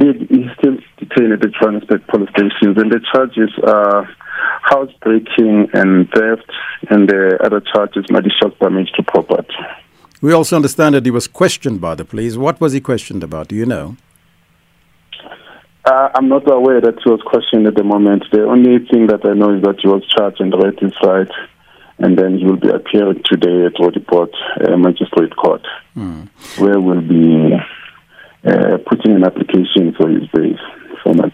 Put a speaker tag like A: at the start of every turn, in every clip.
A: indeed, he's still detained at the Johannesburg police station, and the charges are housebreaking and theft, and the other charges might be malicious damage to property.
B: We also understand that he was questioned by the police. What was he questioned about? Do you know?
A: Uh, I'm not aware that he was questioned at the moment. The only thing that I know is that he was charged and read his right, and then he will be appearing today at Roodepoort uh, Magistrate Court, mm. where we'll be an application for his bail, for my.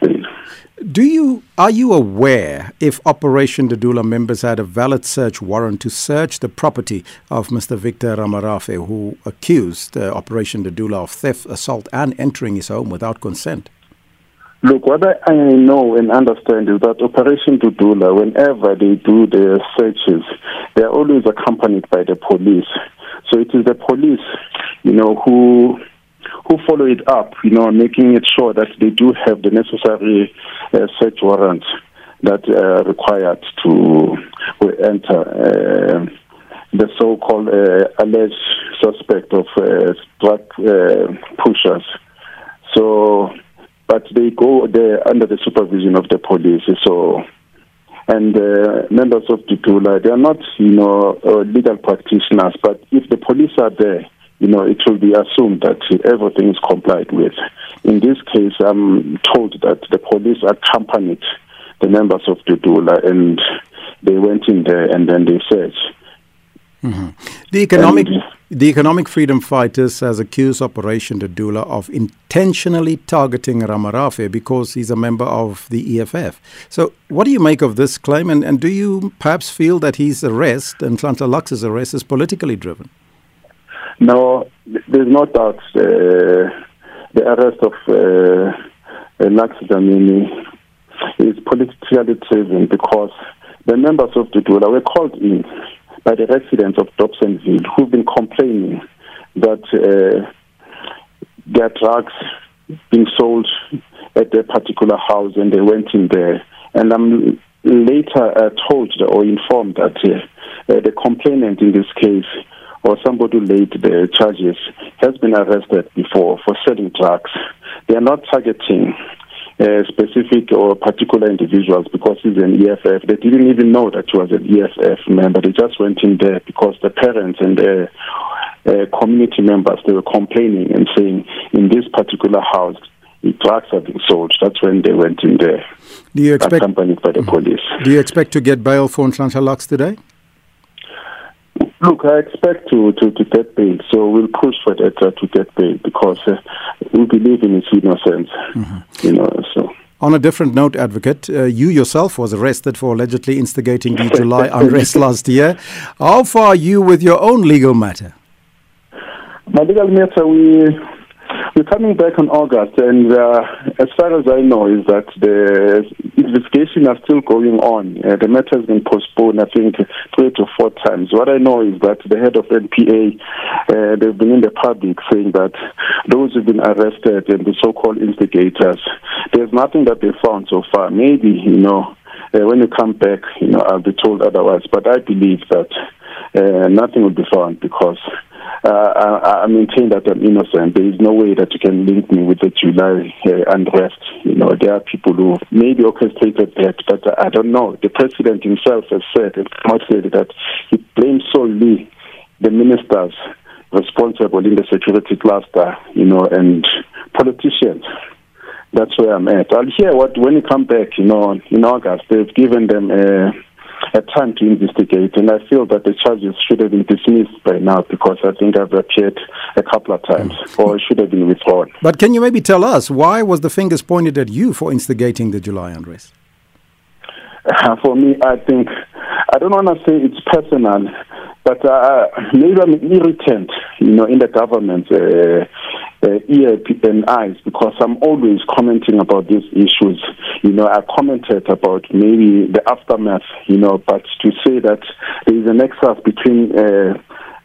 B: Do you are you aware if Operation Dudula members had a valid search warrant to search the property of Mr. Victor Ramarafe, who accused uh, Operation Dudula of theft, assault, and entering his home without consent?
A: Look, what I know and understand is that Operation Dudula, whenever they do their searches, they are always accompanied by the police. So it is the police, you know, who follow it up, you know, making it sure that they do have the necessary uh, search warrants that are required to enter uh, the so-called uh, alleged suspect of uh, drug uh, pushers. So but they go there under the supervision of the police. So, and uh, members of Dudula, they are not, you know, uh, legal practitioners, but if the police are there, you know, it will be assumed that everything is complied with. In this case, I'm told that the police accompanied the members of Dudula and they went in there and then they searched.
B: Mm-hmm. The economic and, the economic freedom fighters has accused Operation Dudula of intentionally targeting Ramarafe because he's a member of the EFF. So, what do you make of this claim, and, and do you perhaps feel that his arrest and Nhlanhla Lux's arrest is politically driven?
A: No, there's no doubt. Uh, the arrest of uh, Lux Dlamini is politically driven because the members of Dudula were called in by the residents of Dobsonville who've been complaining that uh, their drugs being sold at their particular house and they went in there. And I'm later uh, told or informed that uh, uh, the complainant in this case or somebody who laid the charges has been arrested before for selling drugs. They are not targeting uh, specific or particular individuals because he's an EFF. They didn't even know that he was an EFF member. They just went in there because the parents and the uh, community members they were complaining and saying in this particular house drugs are being sold. That's when they went in there.
B: Do you expect
A: accompanied by the mm-hmm. police?
B: Do you expect to get bail for Nhlanhla Lux today?
A: Look, I expect to, to, to get bail, so we'll push for that uh, to get bail because uh, we believe in his innocence. Mm-hmm. You know, so.
B: On a different note, Advocate, uh, you yourself was arrested for allegedly instigating the July unrest last year. How far are you with your own legal matter?
A: My legal matter, we we're coming back on August, and uh, as far as I know, is that the investigation are still going on. Uh, the matter has been postponed, I think, three to four times. What I know is that the head of NPA, uh, they've been in the public saying that those who've been arrested and the so-called instigators, there's nothing that they found so far. Maybe, you know, uh, when you come back, you know, I'll be told otherwise. But I believe that uh, nothing will be found because uh, I, I, maintain that I'm innocent. There is no way that you can link me with the July uh, unrest. You know, there are people who maybe orchestrated that, but I don't know. The president himself has said, and said that he blames solely the ministers responsible in the security cluster, you know, and politicians. That's where I'm at. I'll hear what when you come back, you know, in August. They've given them a a time to investigate. And I feel that the charges should have been dismissed by now because I think I've appeared a couple of times mm. or should have been withdrawn.
B: But can you maybe tell us why was the fingers pointed at you for instigating the July unrest?
A: Uh, for me, I think, I don't want to say it's personal, but uh, maybe I'm irritant, you know, in the government. Uh, uh, ear and eyes because I'm always commenting about these issues. You know, I commented about maybe the aftermath, you know, but to say that there is an nexus between uh,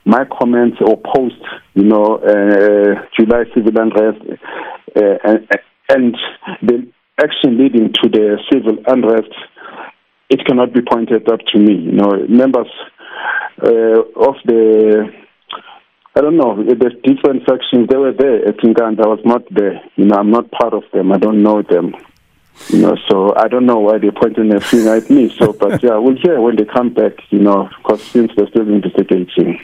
A: my comments or posts, you know, uh, July civil unrest uh, and, and the action leading to the civil unrest, it cannot be pointed up to me. You know, members uh, of the I don't know. There's different factions. They were there at Nkandla. I was not there. You know, I'm not part of them. I don't know them. You know, so I don't know why they're pointing their finger at me. So, but yeah, we'll hear when they come back. You know, because since they're still investigating.